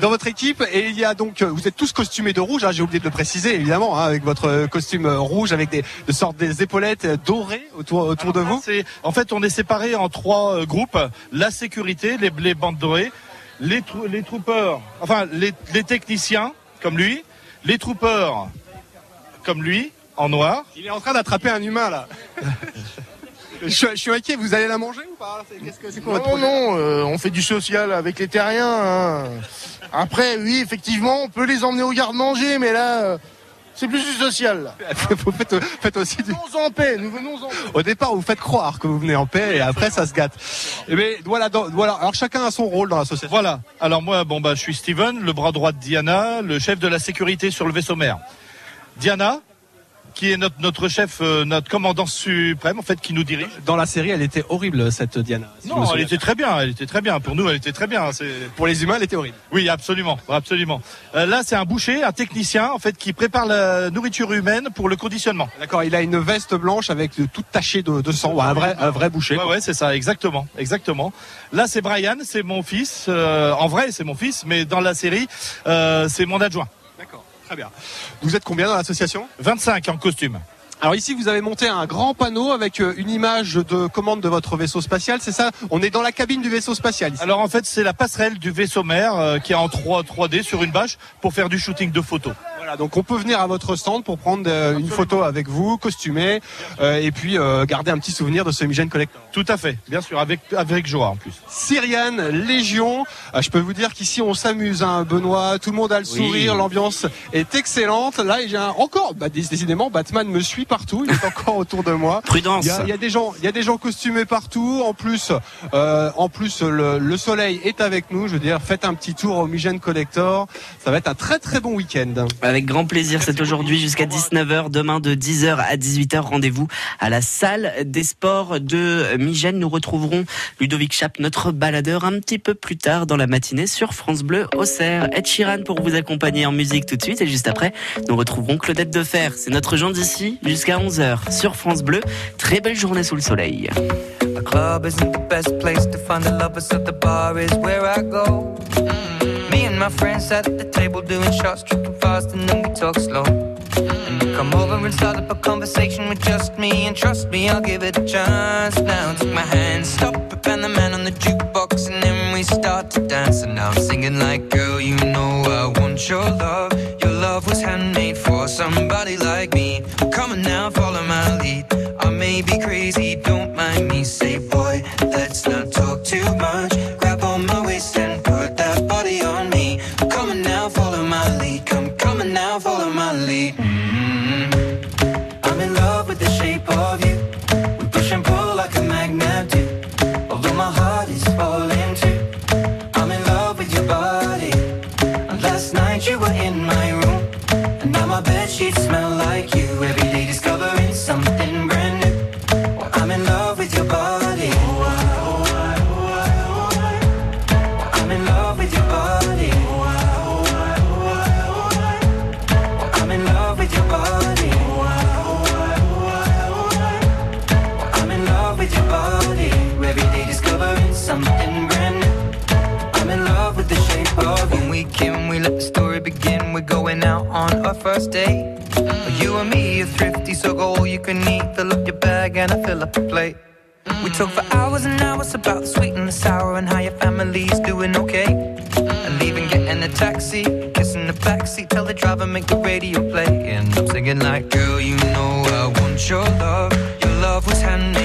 Dans votre équipe, et il y a donc, euh, vous êtes tous costumés de rouge, hein, j'ai oublié de le préciser évidemment, hein, avec votre euh, costume euh, rouge, avec des de sortes des épaulettes dorées autour, autour de vous. En fait, on est séparés en trois groupes. La sécurité, les, les bandes dorées, les, trou- les troopers, enfin, les, les techniciens, comme lui, les troopers, comme lui, en noir. Il est en train d'attraper un humain là. je, suis- je suis inquiet, vous allez la manger ou pas? C'est- qu'est-ce que- c'est quoi votre Non, non, euh, on fait du social avec les terriens. hein. Après, oui, effectivement, on peut les emmener au garde-manger, mais là, euh, c'est plus du social. Vous faites, faites aussi du... Venons en paix, nous venons en paix. Au départ, vous faites croire que vous venez en paix et après ça se gâte. Eh bien, voilà, dans- voilà. Alors chacun a son rôle dans l'association. Voilà. Alors moi, bon bah, je suis Steven, le bras droit de Diana, le chef de la sécurité sur le vaisseau mère. Diana, qui est notre, notre chef, euh, notre commandant suprême, en fait, qui nous dirige. Dans la série, elle était horrible cette Diana. si Non, elle était très bien, elle était très bien. Pour nous, elle était très bien. C'est... Pour les humains, elle était horrible. Oui, absolument, absolument. Euh, là, c'est un boucher, un technicien, en fait, qui prépare la nourriture humaine pour le conditionnement. D'accord, il a une veste blanche avec toute tachée de, de sang, Ouais, un vrai, un vrai boucher. Ouais, ouais, c'est ça, exactement, exactement. Là, c'est Brian, c'est mon fils. euh, en vrai, c'est mon fils, mais dans la série, euh, c'est mon adjoint. Très bien. Vous êtes combien dans l'association? 25 en costume. Alors ici, vous avez monté un grand panneau avec euh, une image de commande de votre vaisseau spatial, c'est ça? On est dans la cabine du vaisseau spatial ici. Alors en fait, c'est la passerelle du vaisseau mère euh, qui est en 3, 3D sur une bâche pour faire du shooting de photos. Voilà, donc on peut venir à votre stand pour prendre euh, une photo avec vous, costumé, euh, et puis euh, garder un petit souvenir de ce Migène Collector. Tout à fait, bien sûr, avec, avec joie en plus. Syriane, Légion, euh, je peux vous dire qu'ici on s'amuse, hein, Benoît, tout le monde a le Oui. sourire, l'ambiance est excellente. Là, il y a encore, bah, dé- décidément, Batman me suit partout, il est encore autour de moi. Prudence. Il y, a, il y a des gens, il y a des gens costumés partout. En plus, euh, en plus, le, le soleil est avec nous. Je veux dire, faites un petit tour au Migène Collector. Ça va être un très très bon week-end. Avec grand plaisir, c'est aujourd'hui jusqu'à 19h, demain de 10h à 18h, rendez-vous à la salle des sports de Migène. Nous retrouverons Ludovic Chap, notre baladeur, un petit peu plus tard dans la matinée sur France Bleu Auxerre. Ed Sheeran pour vous accompagner en musique tout de suite et juste après, nous retrouverons Claudette Defer. C'est notre gens d'ici jusqu'à 11h sur France Bleu. Très belle journée sous le soleil. The club isn't the best place to find the lovers, so the bar is where I go. My friends sat at the table doing shots, tripping fast, and then we talk slow. And you come over and start up a conversation with just me, and trust me, I'll give it a chance. Now take my hand, stop and the man on the jukebox, and then we start to dance. And now I'm singing like, girl, you know I want your love. Your love was handmade for somebody like me. Come on now, follow my lead. I may be crazy, going out on our first date. Mm. You and me are thrifty, so go all you can eat. Fill up your bag and I fill up the plate. Mm. We talk for hours and hours about the sweet and the sour and how your family's doing okay. Mm. And leaving, getting a taxi, kissing the backseat, tell the driver make the radio play. And I'm singing like, girl, you know I want your love. Your love was handmade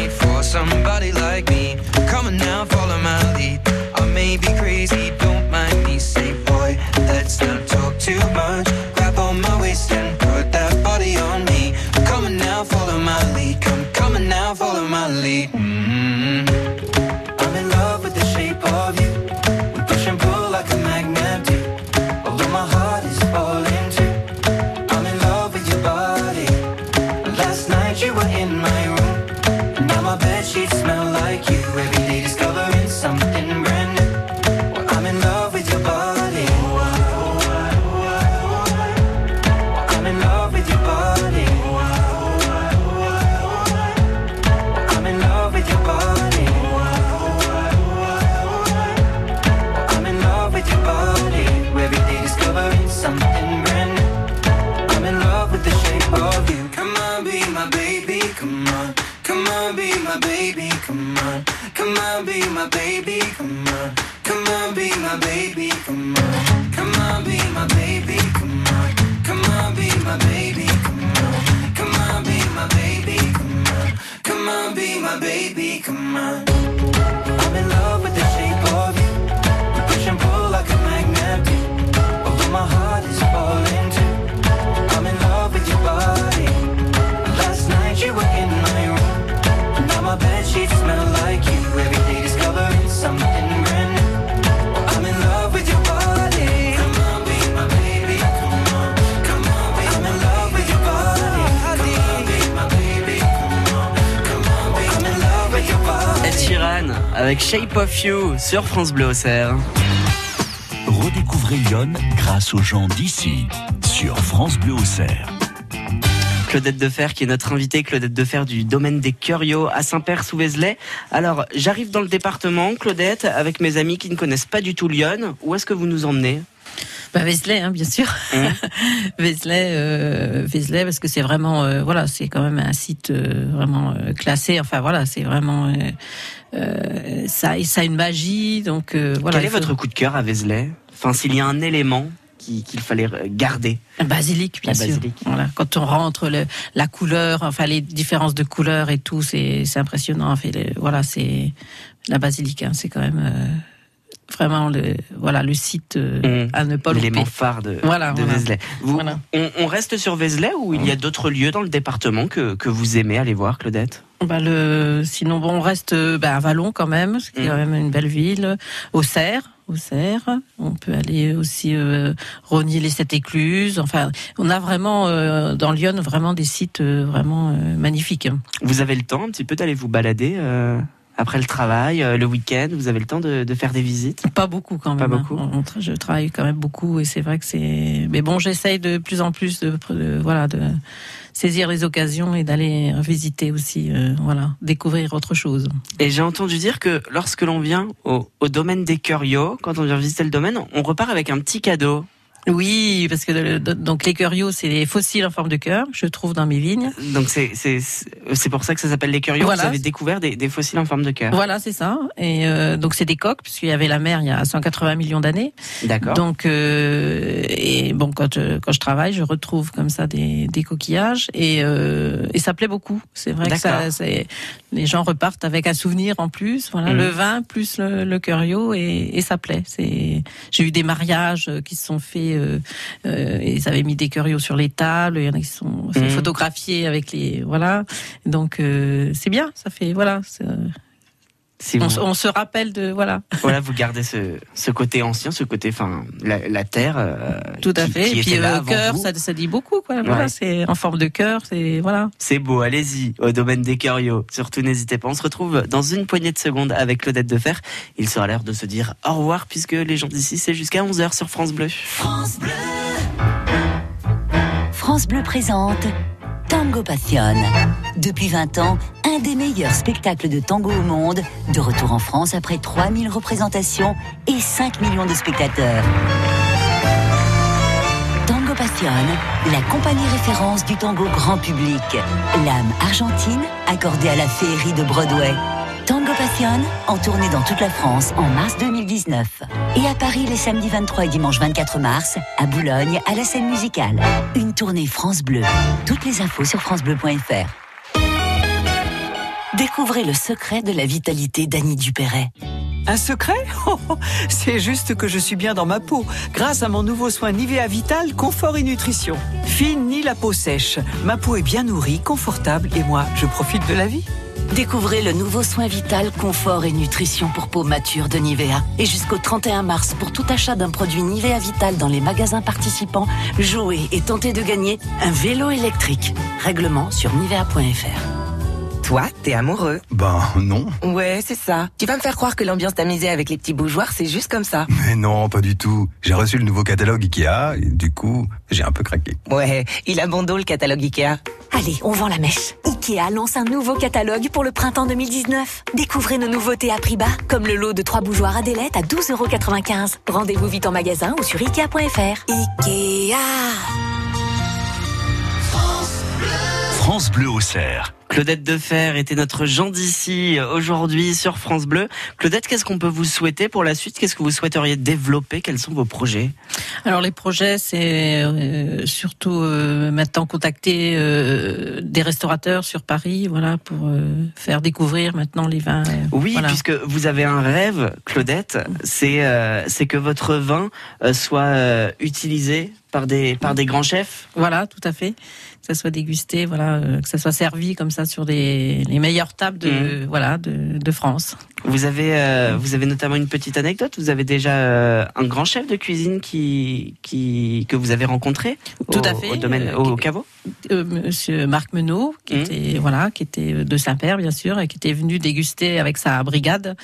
Shape of You sur France Bleu Auxerre. Redécouvrez Lyon grâce aux gens d'ici sur France Bleu Auxerre. Claudette Defer qui est notre invitée, Claudette Defer du domaine des Curios à Saint-Père-sous-Vézelay. Alors, j'arrive dans le département, Claudette, avec mes amis qui ne connaissent pas du tout Lyon. Où est-ce que vous nous emmenez? Bah, Vézelay, hein, bien sûr. Vézelay, euh, Vézelay, parce que c'est vraiment, euh, voilà, c'est quand même un site euh, vraiment euh, classé. Enfin voilà, c'est vraiment euh, euh, ça, ça a une magie. Donc euh, voilà. Quel est faut- votre coup de cœur à Vézelay Enfin, s'il y a un élément qui- qu'il fallait garder. Un basilic, bien sûr. basilic. Voilà. Quand on rentre, le, la couleur, enfin les différences de couleurs et tout, c'est c'est impressionnant. Enfin, le- voilà, c'est la basilique. hein, c'est quand même euh, vraiment le voilà le site euh, à ne pas louper. L'élément phare de, Voilà, de voilà. Vézelay. Vous- on, on reste sur Vézelay ou il y a d'autres lieux dans le département que, que vous aimez aller voir, Claudette? Bah, le, sinon, bon, on reste euh, bah, à Vallon quand même, qui est quand même une belle ville. Auxerre, Auxerre. On peut aller aussi euh, Rogny les Sept Écluses. Enfin, on a vraiment euh, dans Lyon vraiment des sites euh, vraiment euh, magnifiques. Vous avez le temps un petit peu d'aller vous balader après le travail, euh, le week-end Vous avez le temps de, de faire des visites? Pas beaucoup quand même. Pas hein. beaucoup. On je travaille quand même beaucoup et c'est vrai que c'est. Mais bon, j'essaye de plus en plus de, de- voilà de saisir les occasions et d'aller visiter aussi, euh, voilà, découvrir autre chose. Et j'ai entendu dire que lorsque l'on vient au, au domaine des Curios, quand on vient visiter le domaine, on repart avec un petit cadeau. Oui, parce que donc les curios, c'est les fossiles en forme de cœur, je trouve dans mes vignes. Donc c'est c'est c'est pour ça que ça s'appelle les Curios. Voilà. Vous avez découvert des, des fossiles en forme de cœur. Voilà, c'est ça. Et euh, donc c'est des coques, puisqu'il y avait la mer il y a 180 millions d'années. D'accord. Donc euh, et bon, quand je, quand je travaille, je retrouve comme ça des, des coquillages et euh, et ça plaît beaucoup. C'est vrai que ça, les gens repartent avec un souvenir en plus. Voilà, Mhm. le vin plus le, le curio et, et ça plaît. C'est j'ai eu des mariages qui se sont faits. Euh, euh, ils avaient mis des curios sur les tables. Il y en a qui se sont fait Mhm. photographier avec les voilà. Donc euh, c'est bien. Ça fait voilà. Si on, vous- se- on se rappelle de voilà. Voilà, vous gardez ce, ce côté ancien, ce côté, enfin, la, la terre. euh, Tout à qui- fait. qui Et puis euh, cœur, ça, ça dit beaucoup quoi. Voilà, c'est en forme de cœur. C'est voilà. C'est beau, allez-y, au domaine des Curios. Surtout, n'hésitez pas. On se retrouve dans une poignée de secondes avec Claudette Defer. Il sera l'heure de se dire au revoir puisque les gens d'ici, c'est jusqu'à 11h sur France Bleu. France Bleu présente Tango Passion. Depuis 20 ans, un des meilleurs spectacles de tango au monde, de retour en France après 3000 représentations et 5 millions de spectateurs. Tango Passion, la compagnie référence du tango grand public. L'âme argentine accordée à la féerie de Broadway. Tango Passion, en tournée dans toute la France en mars 2019. Et à Paris les samedis 23 et dimanche 24 mars, à Boulogne, à la scène musicale. Une tournée France Bleu. Toutes les infos sur francebleu.fr. Découvrez le secret de la vitalité d'Annie Dupéret. Un secret Oh, oh, C'est juste que je suis bien dans ma peau, grâce à mon nouveau soin Nivea Vital Confort et Nutrition. Fine ni la peau sèche, ma peau est bien nourrie, confortable et moi, je profite de la vie. Découvrez le nouveau soin vital, confort et nutrition pour peau mature de Nivea. Et jusqu'au 31 mars, pour tout achat d'un produit Nivea Vital dans les magasins participants, jouez et tentez de gagner un vélo électrique. Règlement sur nivea.fr. Toi, t'es amoureux. Ben non. Ouais, c'est ça. Tu vas me faire croire que l'ambiance tamisée avec les petits bougeoirs, c'est juste comme ça. Mais non, pas du tout. J'ai reçu le nouveau catalogue Ikea et du coup, j'ai un peu craqué. Ouais, il a bon dos le catalogue Ikea. Allez, on vend la mèche. Ikea lance un nouveau catalogue pour le printemps 2019. Découvrez nos nouveautés à prix bas, comme le lot de trois bougeoirs Adélette à 12,95€. Rendez-vous vite en magasin ou sur Ikea.fr. Ikea France Bleu au cerf. Claudette Defer était notre Jean d'ici aujourd'hui sur France Bleu. Claudette, qu'est-ce qu'on peut vous souhaiter pour la suite? Qu'est-ce que vous souhaiteriez développer? Quels sont vos projets? Alors les projets, c'est euh, surtout euh, maintenant contacter euh, des restaurateurs sur Paris, voilà, pour euh, faire découvrir maintenant les vins. euh, Oui, voilà. puisque vous avez un rêve, Claudette, c'est euh, c'est que votre vin euh, soit euh, utilisé par des par des grands chefs. Voilà, tout à fait. Que ça soit dégusté, voilà, euh, que ça soit servi comme ça sur des, les meilleures tables de, voilà, de, de France. Vous avez euh, vous avez notamment une petite anecdote. Vous avez déjà euh, un grand chef de cuisine qui qui que vous avez rencontré Tout au, à fait, au domaine euh, au qui- caveau. Euh, Monsieur Marc Menot, qui Mhm. était voilà, qui était de Saint-Père bien sûr, et qui était venu déguster avec sa brigade.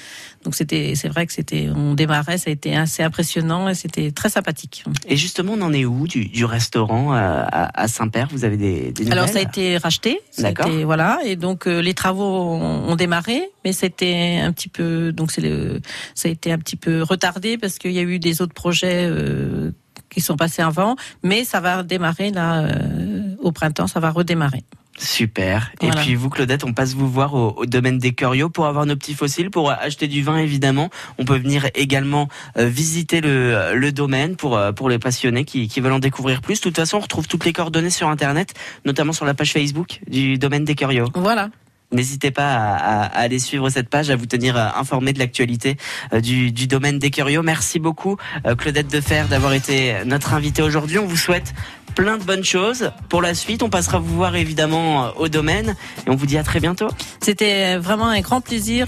Donc c'était, c'est vrai que c'était, on démarrait, ça a été assez impressionnant et c'était très sympathique. Et justement, on en est où du, du restaurant euh, à, à Saint-Père? Vous avez des, des Alors ça a été racheté, D'accord. voilà, et donc euh, les travaux ont, ont démarré, mais c'était un petit peu, donc c'est le, ça a été un petit peu retardé parce qu'il y a eu des autres projets. euh, qui sont passés avant, mais ça va démarrer là euh, au printemps, ça va redémarrer. Super. Voilà. Et puis vous, Claudette, on passe vous voir au, au domaine des Curios pour avoir nos petits fossiles, pour acheter du vin évidemment. On peut venir également euh, visiter le, le domaine pour, euh, pour les passionnés qui, qui veulent en découvrir plus. De toute façon, on retrouve toutes les coordonnées sur Internet, notamment sur la page Facebook du domaine des Curios. Voilà. N'hésitez pas à, à- à aller suivre cette page, à vous tenir euh, informé de l'actualité euh, du, du domaine des Curios. Merci beaucoup, euh, Claudette Defer, d'avoir été notre invitée aujourd'hui. On vous souhaite plein de bonnes choses pour la suite. On passera vous voir évidemment au domaine et on vous dit à très bientôt. C'était vraiment un grand plaisir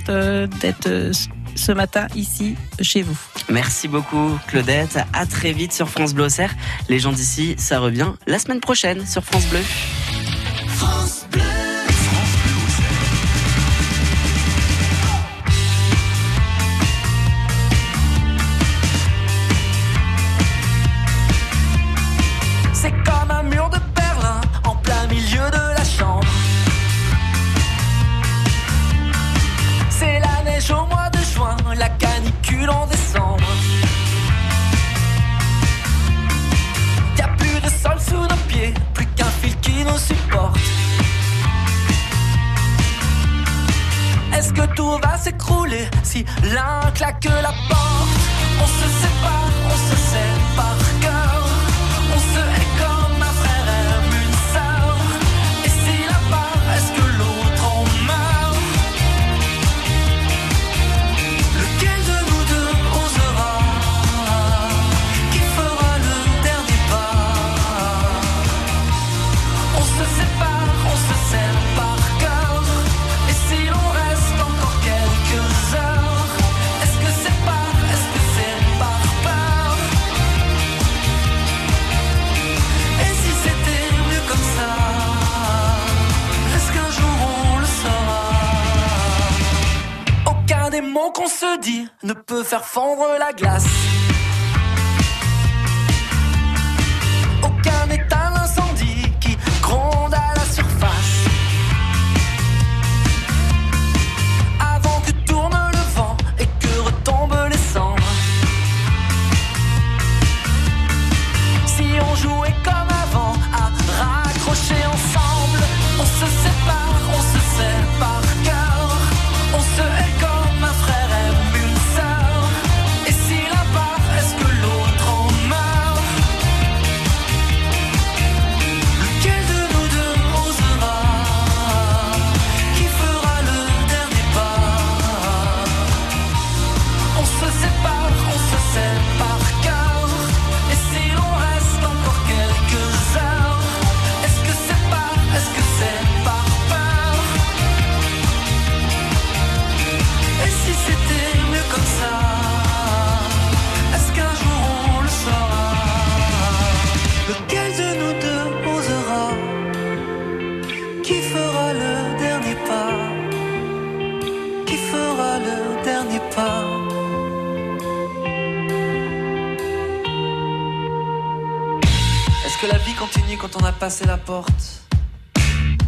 d'être ce matin ici chez vous. Merci beaucoup, Claudette. À très vite sur France Bleu Auxerre. Les gens d'ici, ça revient la semaine prochaine sur France Bleu. France Bleu. Va s'écrouler si l'un claque la porte. On se sépare, on se sait qu'on se dit ne peut faire fondre la glace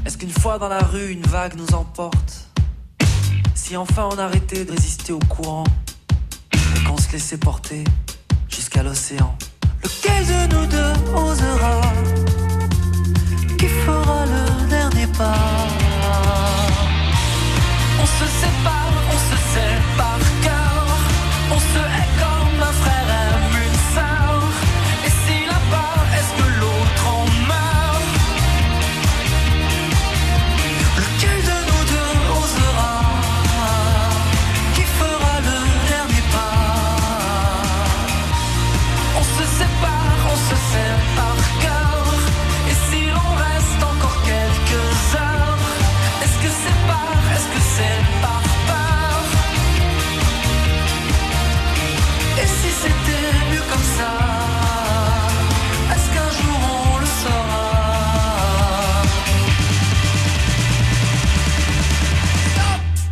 Est-ce qu'une fois dans la rue, une vague nous emporte? Si enfin on arrêtait de résister au courant et qu'on se laissait porter jusqu'à l'océan, lequel de nous deux osera Qui fera le dernier pas? On se sépare.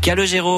Calogero.